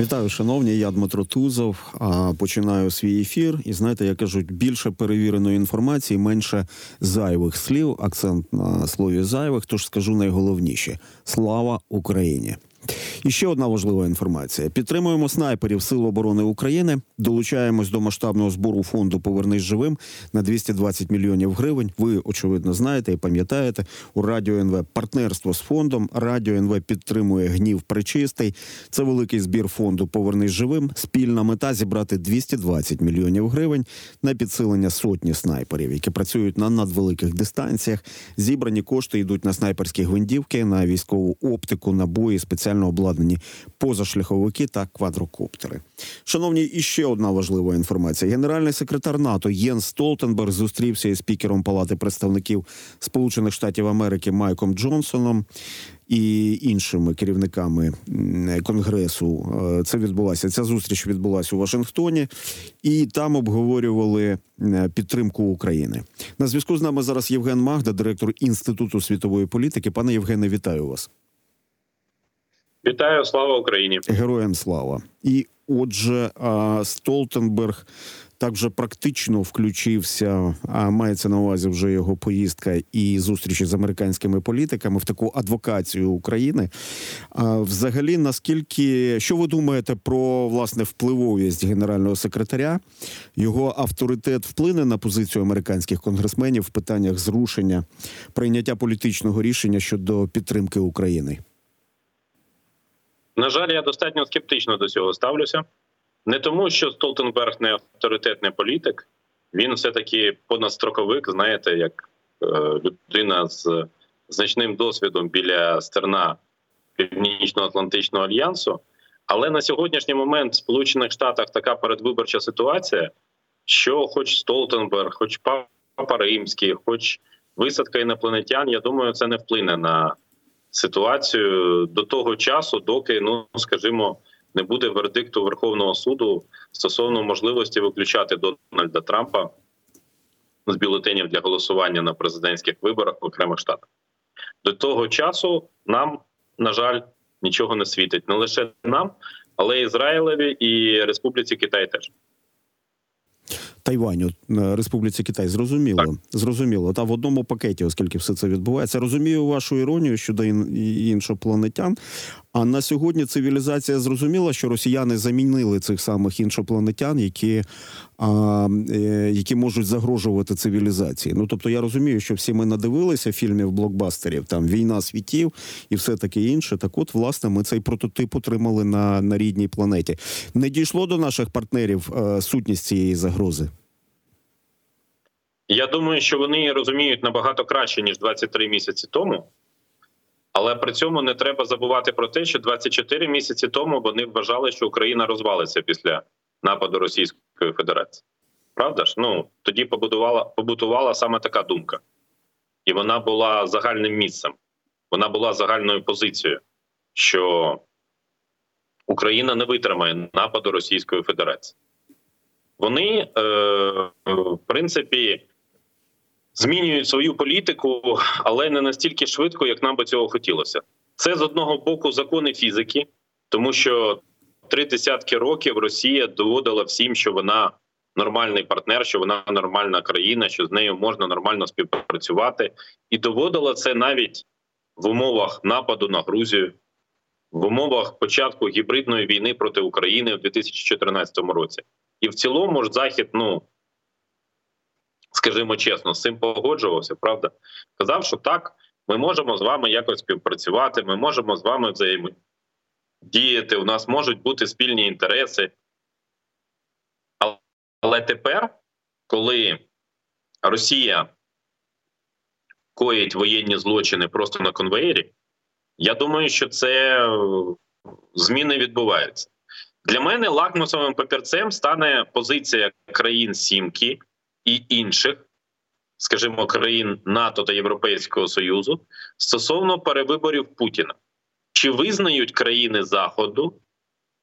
Вітаю, шановні. Я Дмитро Тузов. А починаю свій ефір. І знаєте, як кажуть, більше перевіреної інформації, менше зайвих слів. Акцент на слові зайвих. Тож скажу найголовніше: слава Україні. І ще одна важлива інформація: підтримуємо снайперів Сил оборони України. Долучаємось до масштабного збору фонду Повернись живим на 220 мільйонів гривень. Ви очевидно знаєте і пам'ятаєте у радіо НВ партнерство з фондом. Радіо НВ підтримує гнів причистий. Це великий збір фонду Повернись живим. Спільна мета зібрати 220 мільйонів гривень на підсилення сотні снайперів, які працюють на надвеликих дистанціях. Зібрані кошти йдуть на снайперські гвинтівки, на військову оптику, набої, спеціально обладнані позашляховики та квадрокоптери. Шановні, і ще одна важлива інформація: генеральний секретар НАТО Єн Столтенберг зустрівся із спікером Палати представників Сполучених Штатів Америки Майком Джонсоном. І іншими керівниками конгресу е, це відбулася. Ця зустріч відбулася у Вашингтоні, і там обговорювали е, підтримку України. На зв'язку з нами зараз Євген Магда, директор інституту світової політики. Пане Євгене, вітаю вас. Вітаю, слава Україні, героям слава. І отже, Столтенберг також практично включився. А мається на увазі вже його поїздка і зустрічі з американськими політиками в таку адвокацію України. А взагалі, наскільки що ви думаєте про власне впливовість генерального секретаря? Його авторитет вплине на позицію американських конгресменів в питаннях зрушення прийняття політичного рішення щодо підтримки України? На жаль, я достатньо скептично до цього ставлюся. Не тому, що Столтенберг не авторитетний політик, він все-таки понадстроковик, знаєте, як е, людина з значним досвідом біля стерна Північно-Атлантичного альянсу. Але на сьогоднішній момент в Сполучених Штатах така передвиборча ситуація, що, хоч Столтенберг, хоч Папа Римський, хоч висадка інопланетян, я думаю, це не вплине на ситуацію до того часу, доки ну скажімо, не буде вердикту Верховного суду стосовно можливості виключати Дональда Трампа з бюлетенів для голосування на президентських виборах в окремих штатах. До того часу нам, на жаль, нічого не світить не лише нам, але Ізраїлеві і Республіці Китай теж. Тайваню е, Республіці Китай. Зрозуміло, так. зрозуміло. Та в одному пакеті, оскільки все це відбувається. Розумію вашу іронію щодо іншопланетян. А на сьогодні цивілізація зрозуміла, що росіяни замінили цих самих іншопланетян, які а, е, які можуть загрожувати цивілізації. Ну тобто, я розумію, що всі ми надивилися фільмів блокбастерів, там війна світів і все таке інше. Так, от, власне, ми цей прототип отримали на, на рідній планеті. Не дійшло до наших партнерів а, е, сутність цієї загрози. Я думаю, що вони розуміють набагато краще ніж 23 місяці тому. Але при цьому не треба забувати про те, що 24 місяці тому вони вважали, що Україна розвалиться після нападу Російської Федерації. Правда ж? Ну тоді побудувала побутувала саме така думка, і вона була загальним місцем. Вона була загальною позицією, що Україна не витримає нападу Російської Федерації. Вони, е, в принципі, змінюють свою політику, але не настільки швидко, як нам би цього хотілося. Це з одного боку закони фізики, тому що три десятки років Росія доводила всім, що вона нормальний партнер, що вона нормальна країна, що з нею можна нормально співпрацювати, і доводила це навіть в умовах нападу на Грузію, в умовах початку гібридної війни проти України в 2014 році. І в цілому ж захід ну скажімо чесно, з цим погоджувався. Правда, казав, що так, ми можемо з вами якось співпрацювати, ми можемо з вами взаємодіяти, У нас можуть бути спільні інтереси. Але тепер, коли Росія коїть воєнні злочини просто на конвеєрі, я думаю, що це зміни відбуваються. Для мене лакмусовим папірцем стане позиція країн Сімки і інших, скажімо, країн НАТО та Європейського Союзу стосовно перевиборів Путіна. Чи визнають країни Заходу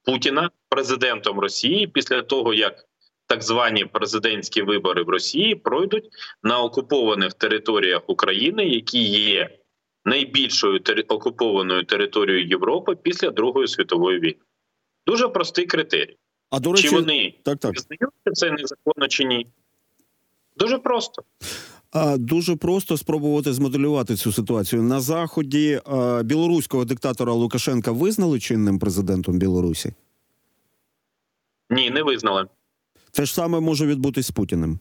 Путіна президентом Росії після того, як так звані президентські вибори в Росії пройдуть на окупованих територіях України, які є найбільшою окупованою територією Європи після Другої світової війни? Дуже простий критерій. А до речі, чи вони так, так. визнають це незаконно чи ні? Дуже просто. Дуже просто спробувати змоделювати цю ситуацію на заході. Білоруського диктатора Лукашенка визнали чинним президентом Білорусі. Ні, не визнали. Те ж саме може відбутись з Путіним.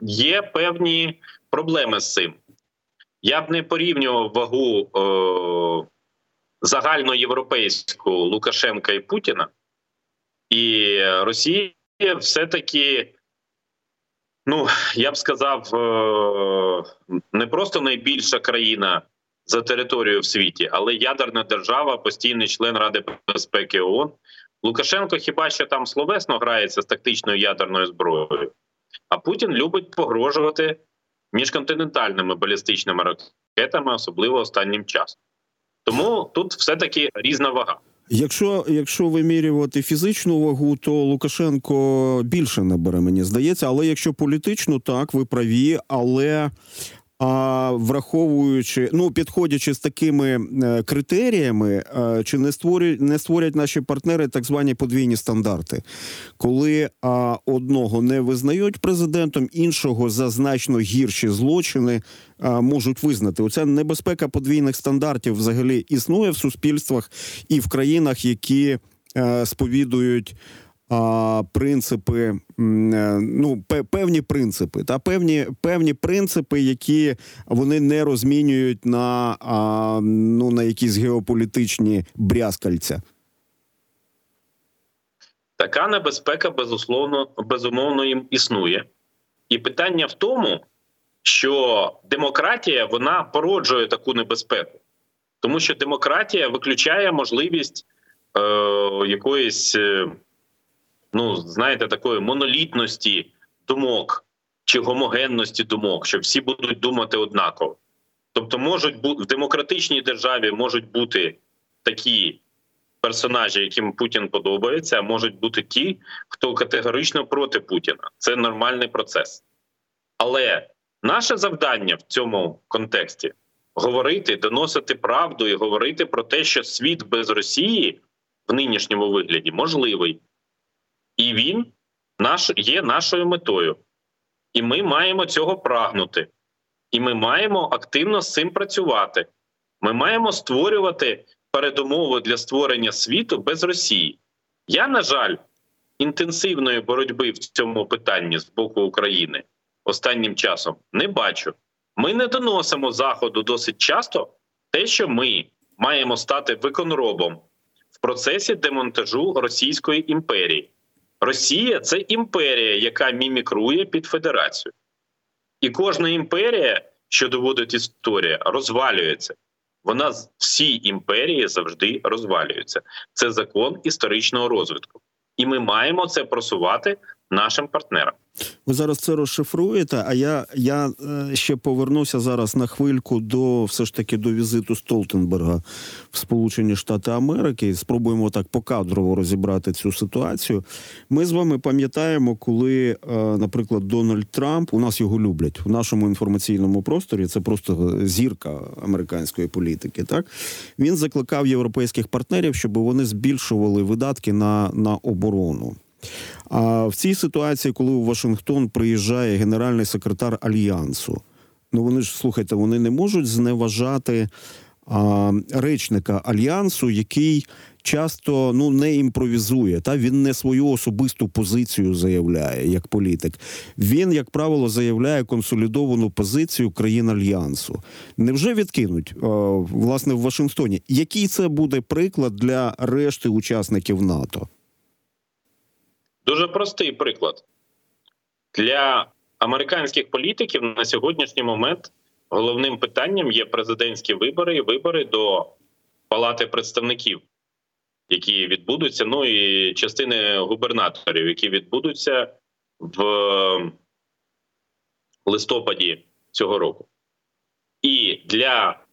Є певні проблеми з цим. Я б не порівнював вагу е, загальноєвропейську Лукашенка і Путіна, і Росія все-таки, ну я б сказав, е, не просто найбільша країна за територією в світі, але ядерна держава, постійний член Ради безпеки ООН. Лукашенко хіба що там словесно грається з тактичною ядерною зброєю. А Путін любить погрожувати міжконтинентальними балістичними ракетами, особливо останнім часом. Тому тут все-таки різна вага. Якщо, якщо вимірювати фізичну вагу, то Лукашенко більше набере, мені здається. Але якщо політично, так ви праві. Але а враховуючи, ну підходячи з такими е, критеріями, е, чи не створюють не створять наші партнери так звані подвійні стандарти, коли а, одного не визнають президентом, іншого за значно гірші злочини а, можуть визнати. Оця небезпека подвійних стандартів взагалі існує в суспільствах і в країнах, які е, сповідують принципи, е, ну певні принципи, та певні певні принципи, які вони не розмінюють на ну на якісь геополітичні брязкальця. Така небезпека, безусловно, безумовно, їм існує. І питання в тому, що демократія вона породжує таку небезпеку, тому що демократія виключає можливість е, якоїсь, е, ну знаєте, такої монолітності думок чи гомогенності думок, що всі будуть думати однаково. Тобто, можуть бути в демократичній державі можуть бути такі персонажі, яким Путін подобається, а можуть бути ті, хто категорично проти Путіна. Це нормальний процес. Але наше завдання в цьому контексті говорити, доносити правду і говорити про те, що світ без Росії в нинішньому вигляді можливий, і він наш є нашою метою. І ми маємо цього прагнути. І ми маємо активно з цим працювати. Ми маємо створювати передумови для створення світу без Росії. Я, на жаль, інтенсивної боротьби в цьому питанні з боку України останнім часом не бачу. Ми не доносимо Заходу досить часто те, що ми маємо стати виконробом в процесі демонтажу Російської імперії. Росія це імперія, яка мімікрує під федерацію. І кожна імперія, що доводить історія, розвалюється. Вона всі імперії завжди розвалюються. Це закон історичного розвитку, і ми маємо це просувати нашим партнерам. Ви зараз це розшифруєте. А я, я е, ще повернуся зараз на хвильку до все ж таки до візиту Столтенберга в Сполучені Штати Америки. Спробуємо так покадрово розібрати цю ситуацію. Ми з вами пам'ятаємо, коли, е, наприклад, Дональд Трамп у нас його люблять в нашому інформаційному просторі. Це просто зірка американської політики. Так він закликав європейських партнерів, щоб вони збільшували видатки на, на оборону. А в цій ситуації, коли у Вашингтон приїжджає генеральний секретар альянсу, ну вони ж слухайте, вони не можуть зневажати а, речника альянсу, який часто ну не імпровізує. Та він не свою особисту позицію заявляє як політик. Він, як правило, заявляє консолідовану позицію країн альянсу. Невже відкинуть а, власне в Вашингтоні? Який це буде приклад для решти учасників НАТО? Дуже простий приклад для американських політиків на сьогоднішній момент головним питанням є президентські вибори і вибори до Палати представників, які відбудуться. Ну і частини губернаторів, які відбудуться в листопаді цього року. І для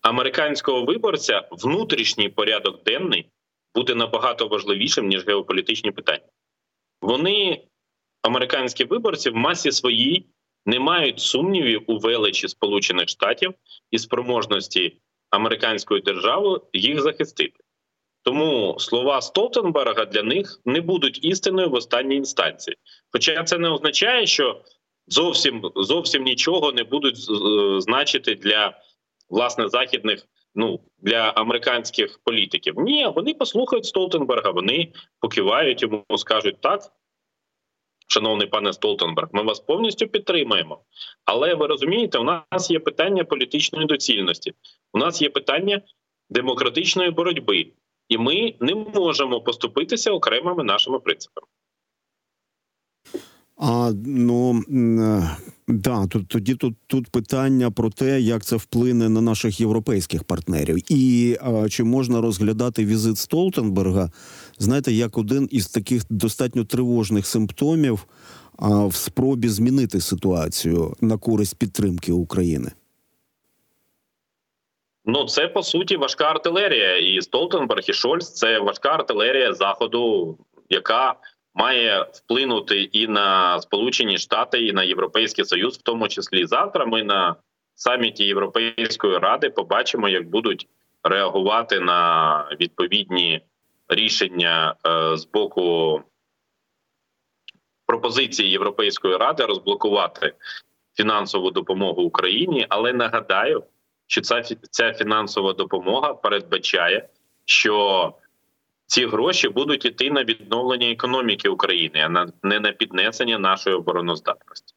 американського виборця внутрішній порядок денний буде набагато важливішим ніж геополітичні питання. Вони, американські виборці, в масі своїй не мають сумнівів у величі Сполучених Штатів і спроможності американської держави їх захистити. Тому слова Столтенберга для них не будуть істиною в останній інстанції. Хоча це не означає, що зовсім зовсім нічого не будуть е, значити для власне західних, ну для американських політиків. Ні, вони послухають Столтенберга, вони покивають йому, скажуть так. Шановний пане Столтенберг, ми вас повністю підтримуємо. Але ви розумієте, у нас є питання політичної доцільності, у нас є питання демократичної боротьби, і ми не можемо поступитися окремими нашими принципами. А ну е, да, тут тоді тут, тут питання про те, як це вплине на наших європейських партнерів, і а, чи можна розглядати візит Столтенберга, знаєте, як один із таких достатньо тривожних симптомів а, в спробі змінити ситуацію на користь підтримки України. Ну, це по суті важка артилерія. І Столтенберг і Шольц це важка артилерія Заходу, яка має вплинути і на Сполучені Штати, і на Європейський Союз, в тому числі завтра. Ми на саміті Європейської ради побачимо, як будуть реагувати на відповідні рішення е, з боку пропозиції Європейської ради розблокувати фінансову допомогу Україні. Але нагадаю, що ця, ця фінансова допомога передбачає, що ці гроші будуть іти на відновлення економіки України, а на не на піднесення нашої обороноздатності.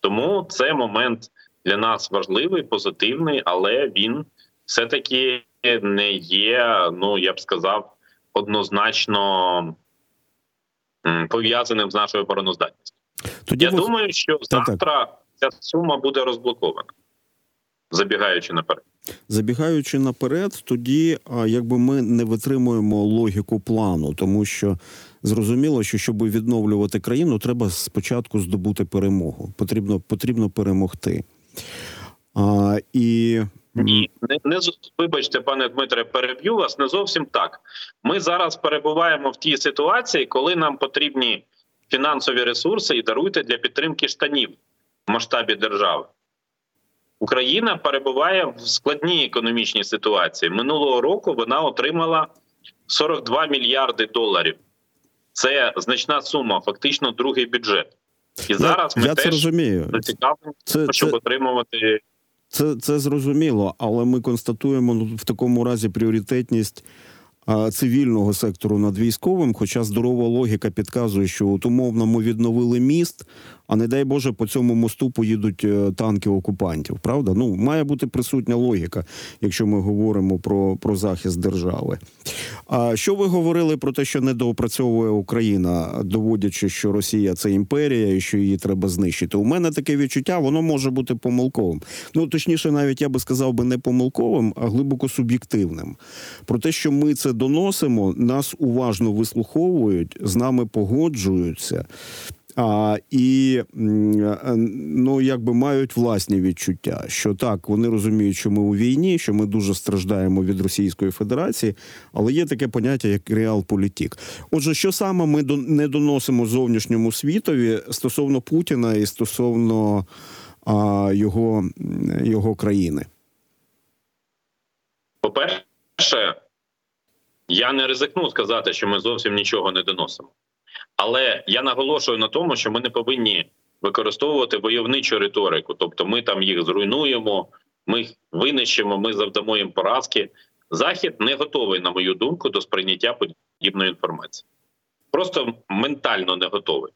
Тому це момент для нас важливий, позитивний, але він все-таки не є, ну я б сказав, однозначно пов'язаним з нашою обороноздатністю. Тоді Я ви- думаю, що Так, так. завтра ця сума буде розблокована, забігаючи наперед. Забігаючи наперед, тоді якби ми не витримуємо логіку плану, тому що зрозуміло, що щоб відновлювати країну, треба спочатку здобути перемогу. Потрібно потрібно перемогти. А, і Ні, не, не вибачте, пане Дмитре, переб'ю вас. Не зовсім так. Ми зараз перебуваємо в тій ситуації, коли нам потрібні фінансові ресурси і даруйте для підтримки штанів в масштабі держави. Україна перебуває в складній економічній ситуації. Минулого року вона отримала 42 мільярди доларів. Це значна сума, фактично другий бюджет. І зараз ми я це розумію. зацікавлені, Це, щоб це, отримувати це, це зрозуміло, але ми констатуємо ну, в такому разі пріоритетність а, цивільного сектору над військовим. Хоча здорова логіка підказує, що от умовно ми відновили міст, а не дай Боже, по цьому мосту поїдуть е, танки окупантів. Правда? Ну має бути присутня логіка, якщо ми говоримо про, про захист держави. А що ви говорили про те, що недоопрацьовує Україна, доводячи, що Росія це імперія і що її треба знищити? У мене таке відчуття, воно може бути помилковим. Ну точніше, навіть я би сказав би не помилковим, а глибоко суб'єктивним. Про те, що ми це доносимо, нас уважно вислуховують, з нами погоджуються. А, і е, ну якби мають власні відчуття, що так вони розуміють, що ми у війні, що ми дуже страждаємо від Російської Федерації, але є таке поняття як реалполітік. Отже, що саме ми не доносимо зовнішньому світові стосовно Путіна і стосовно а, його, його країни? По-перше, я не ризикну сказати, що ми зовсім нічого не доносимо. Але я наголошую на тому, що ми не повинні використовувати войовничу риторику. Тобто, ми там їх зруйнуємо, ми їх винищимо, ми завдамо їм поразки. Захід не готовий, на мою думку, до сприйняття подібної інформації. Просто ментально не готовий.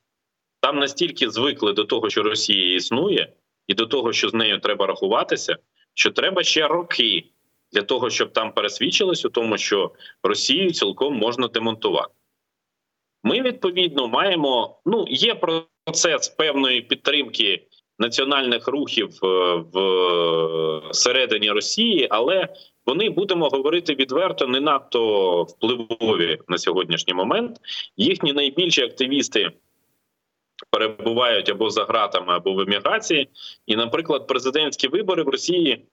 Там настільки звикли до того, що Росія існує, і до того, що з нею треба рахуватися, що треба ще роки для того, щоб там пересвідчилось у тому, що Росію цілком можна демонтувати. Ми відповідно маємо. Ну, є процес певної підтримки національних рухів е, в середині Росії, але вони будемо говорити відверто не надто впливові на сьогоднішній момент. Їхні найбільші активісти перебувають або за ґратами, або в еміграції. І, наприклад, президентські вибори в Росії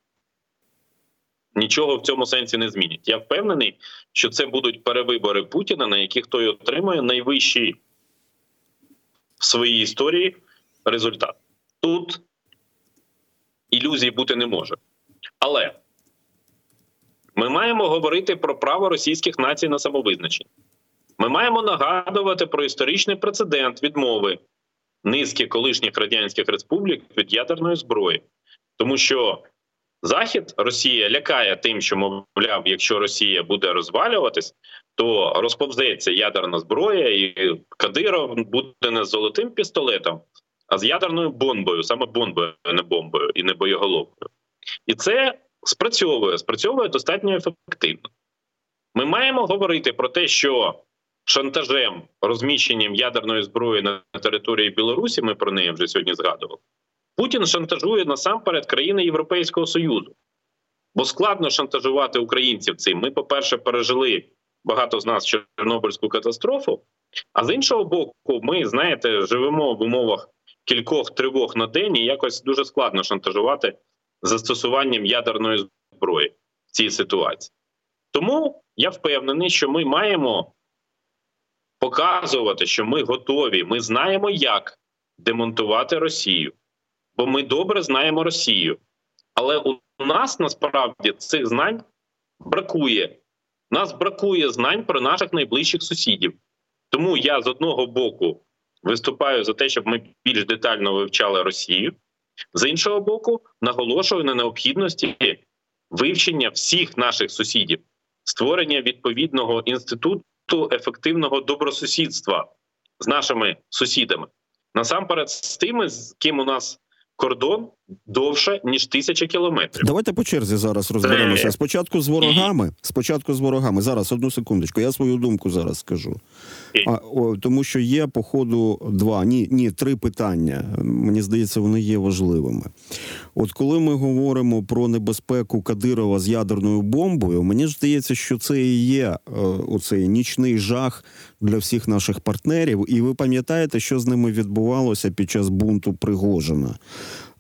нічого в цьому сенсі не змінять. Я впевнений, що це будуть перевибори Путіна, на яких той отримує найвищий в своїй історії результат. Тут ілюзій бути не може. Але Ми маємо говорити про право російських націй на самовизначення. Ми маємо нагадувати про історичний прецедент відмови низки колишніх радянських республік від ядерної зброї, тому що Захід Росія лякає тим, що мовляв, якщо Росія буде розвалюватись, то розповзеться ядерна зброя, і Кадиров буде не з золотим пістолетом, а з ядерною бомбою, саме бомбою, не бомбою і не боєголовкою. І це спрацьовує, спрацьовує достатньо ефективно. Ми маємо говорити про те, що шантажем, розміщенням ядерної зброї на території Білорусі, ми про неї вже сьогодні згадували. Путін шантажує насамперед країни Європейського Союзу, бо складно шантажувати українців цим. Ми, по-перше, пережили багато з нас Чорнобильську катастрофу. А з іншого боку, ми знаєте, живемо в умовах кількох тривог на день, і якось дуже складно шантажувати застосуванням ядерної зброї в цій ситуації. Тому я впевнений, що ми маємо показувати, що ми готові, ми знаємо, як демонтувати Росію, бо ми добре знаємо Росію. Але у нас насправді цих знань бракує. Нас бракує знань про наших найближчих сусідів. Тому я з одного боку виступаю за те, щоб ми більш детально вивчали Росію. З іншого боку, наголошую на необхідності вивчення всіх наших сусідів, створення відповідного інституту ефективного добросусідства з нашими сусідами. Насамперед, з тими, з ким у нас кордон довше ніж тисяча кілометрів. Давайте по черзі зараз розберемося. Спочатку з ворогами. Спочатку з ворогами. Зараз одну секундочку. Я свою думку зараз скажу. А, о, тому що є по ходу два, ні, ні, три питання. Мені здається, вони є важливими. От коли ми говоримо про небезпеку Кадирова з ядерною бомбою, мені здається, що це і є е, оцей нічний жах для всіх наших партнерів. І ви пам'ятаєте, що з ними відбувалося під час бунту Пригожина?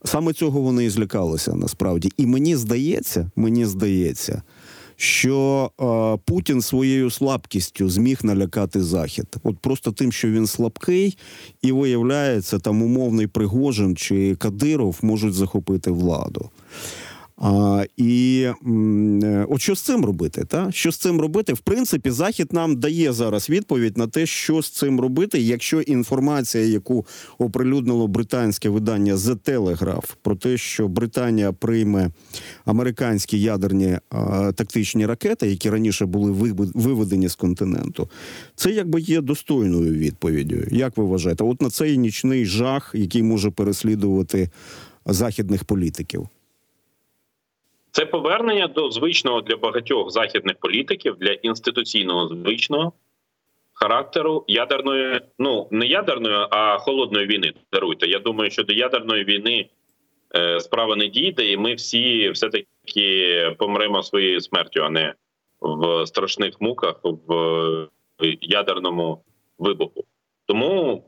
Саме цього вони і злякалися насправді. І мені здається, мені здається, що е, Путін своєю слабкістю зміг налякати Захід. От просто тим, що він слабкий, і виявляється, там умовний Пригожин чи Кадиров можуть захопити владу. А, і е, от що з цим робити? Та? Що з цим робити? В принципі, Захід нам дає зараз відповідь на те, що з цим робити, якщо інформація, яку оприлюднило британське видання The Telegraph, про те, що Британія прийме американські ядерні а, тактичні ракети, які раніше були виведені з континенту, це якби є достойною відповіддю. Як ви вважаєте? От на цей нічний жах, який може переслідувати західних політиків. Це повернення до звичного для багатьох західних політиків для інституційного звичного характеру ядерної, ну не ядерної, а холодної війни. Даруйте. Я думаю, що до ядерної війни е, справа не дійде, і ми всі все таки помремо своєю смертю, а не в страшних муках в ядерному вибуху. Тому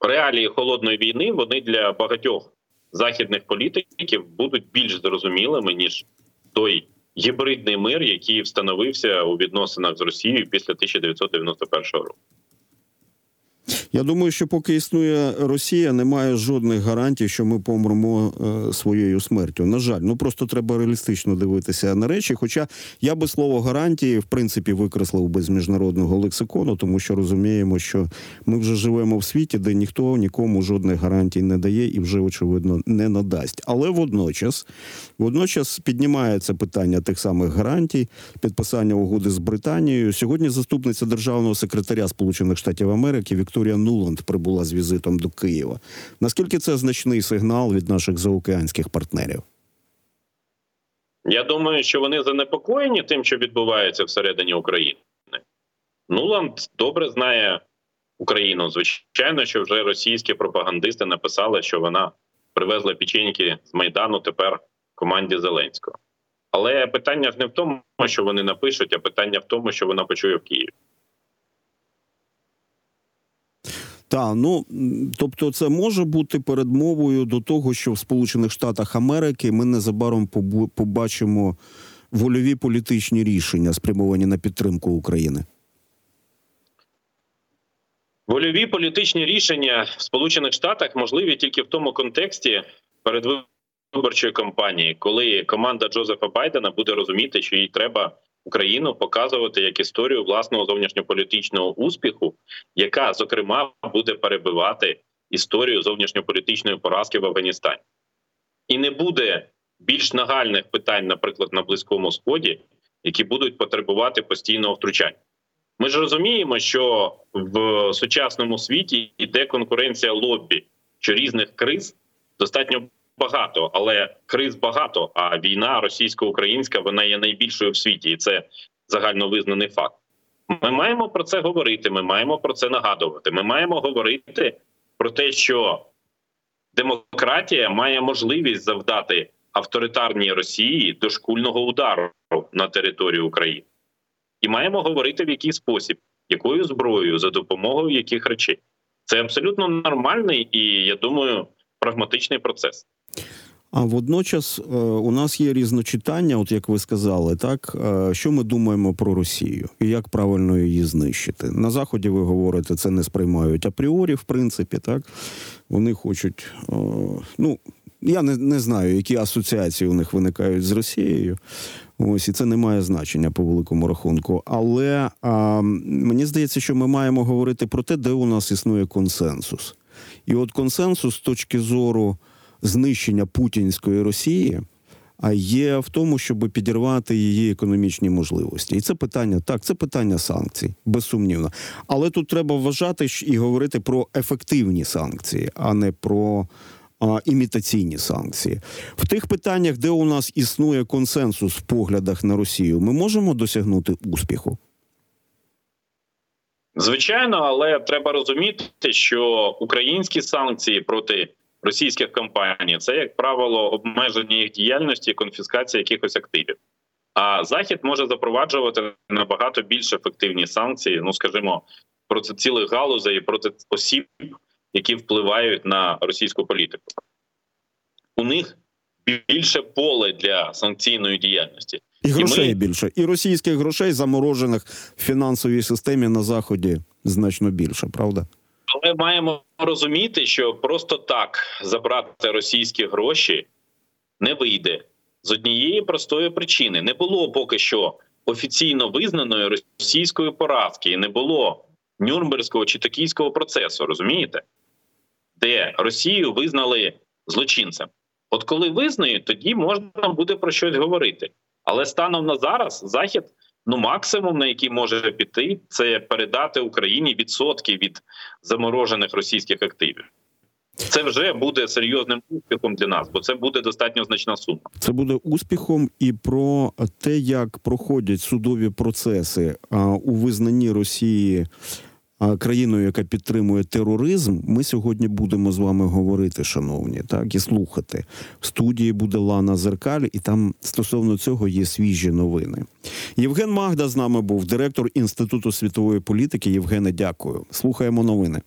реалії холодної війни вони для багатьох західних політиків будуть більш зрозумілими ніж той гібридний мир, який встановився у відносинах з Росією після 1991 року. Я думаю, що поки існує Росія, немає жодних гарантій, що ми помремо е, своєю смертю. На жаль, ну просто треба реалістично дивитися на речі. Хоча я би слово гарантії в принципі викреслив би з міжнародного лексикону, тому що розуміємо, що ми вже живемо в світі, де ніхто нікому жодних гарантій не дає і вже очевидно не надасть. Але водночас, водночас піднімається питання тих самих гарантій, підписання угоди з Британією. Сьогодні заступниця державного секретаря Сполучених Штатів Америки Вікторія Нуланд прибула з візитом до Києва. Наскільки це значний сигнал від наших заокеанських партнерів? Я думаю, що вони занепокоєні тим, що відбувається всередині України. Нуланд добре знає Україну. Звичайно, що вже російські пропагандисти написали, що вона привезла печеньки з Майдану тепер команді Зеленського. Але питання ж не в тому, що вони напишуть, а питання в тому, що вона почує в Києві. Та ну тобто, це може бути передмовою до того, що в Сполучених Штатах Америки ми незабаром побачимо вольові політичні рішення, спрямовані на підтримку України. Вольові політичні рішення в Сполучених Штатах можливі тільки в тому контексті передвиборчої кампанії, коли команда Джозефа Байдена буде розуміти, що їй треба Україну показувати як історію власного зовнішньополітичного успіху, яка зокрема буде перебивати історію зовнішньополітичної поразки в Афганістані, і не буде більш нагальних питань, наприклад, на близькому сході, які будуть потребувати постійного втручання. Ми ж розуміємо, що в сучасному світі йде конкуренція лобі, що різних криз достатньо багато, але криз багато. А війна російсько-українська вона є найбільшою в світі, і це загальновизнаний факт. Ми маємо про це говорити. Ми маємо про це нагадувати. Ми маємо говорити про те, що демократія має можливість завдати авторитарній Росії дошкульного удару на територію України, і маємо говорити в який спосіб, якою зброєю, за допомогою яких речей. Це абсолютно нормальний і я думаю, прагматичний процес. А водночас е, у нас є різночитання, от як ви сказали, так е, що ми думаємо про Росію і як правильно її знищити. На заході ви говорите, це не сприймають апріорі, в принципі, так вони хочуть. е, Ну я не, не знаю, які асоціації у них виникають з Росією. Ось і це не має значення по великому рахунку. Але а, мені здається, що ми маємо говорити про те, де у нас існує консенсус. І от консенсус з точки зору знищення путінської Росії а є в тому, щоб підірвати її економічні можливості. І це питання так, це питання санкцій, безсумнівно. Але тут треба вважати і говорити про ефективні санкції, а не про імітаційні санкції. В тих питаннях, де у нас існує консенсус в поглядах на Росію, ми можемо досягнути успіху. Звичайно, але треба розуміти, що українські санкції проти російських компаній це, як правило, обмеження їх діяльності і конфіскація якихось активів. А захід може запроваджувати набагато більш ефективні санкції, ну скажімо, проти цілих галузей і проти осіб, які впливають на російську політику. У них більше поле для санкційної діяльності. І І грошей ми- більше, і російських грошей заморожених в фінансовій системі на заході значно більше, правда? Але маємо розуміти, що просто так забрати російські гроші не вийде з однієї простої причини: не було поки що офіційно визнаної російської поразки, і не було Нюрнберзького чи токійського процесу. Розумієте, де Росію визнали злочинцем. От коли визнають, тоді можна буде про щось говорити. Але станом на зараз захід. Ну, максимум, на який може піти, це передати Україні відсотки від заморожених російських активів. Це вже буде серйозним успіхом для нас, бо це буде достатньо значна сума. Це буде успіхом і про те, як проходять судові процеси у визнанні Росії країною, яка підтримує тероризм. Ми сьогодні будемо з вами говорити, шановні, так і слухати. В студії буде Лана Зеркаль, і там стосовно цього є свіжі новини. Євген Магда з нами був директор інституту світової політики. Євгене, дякую. Слухаємо новини.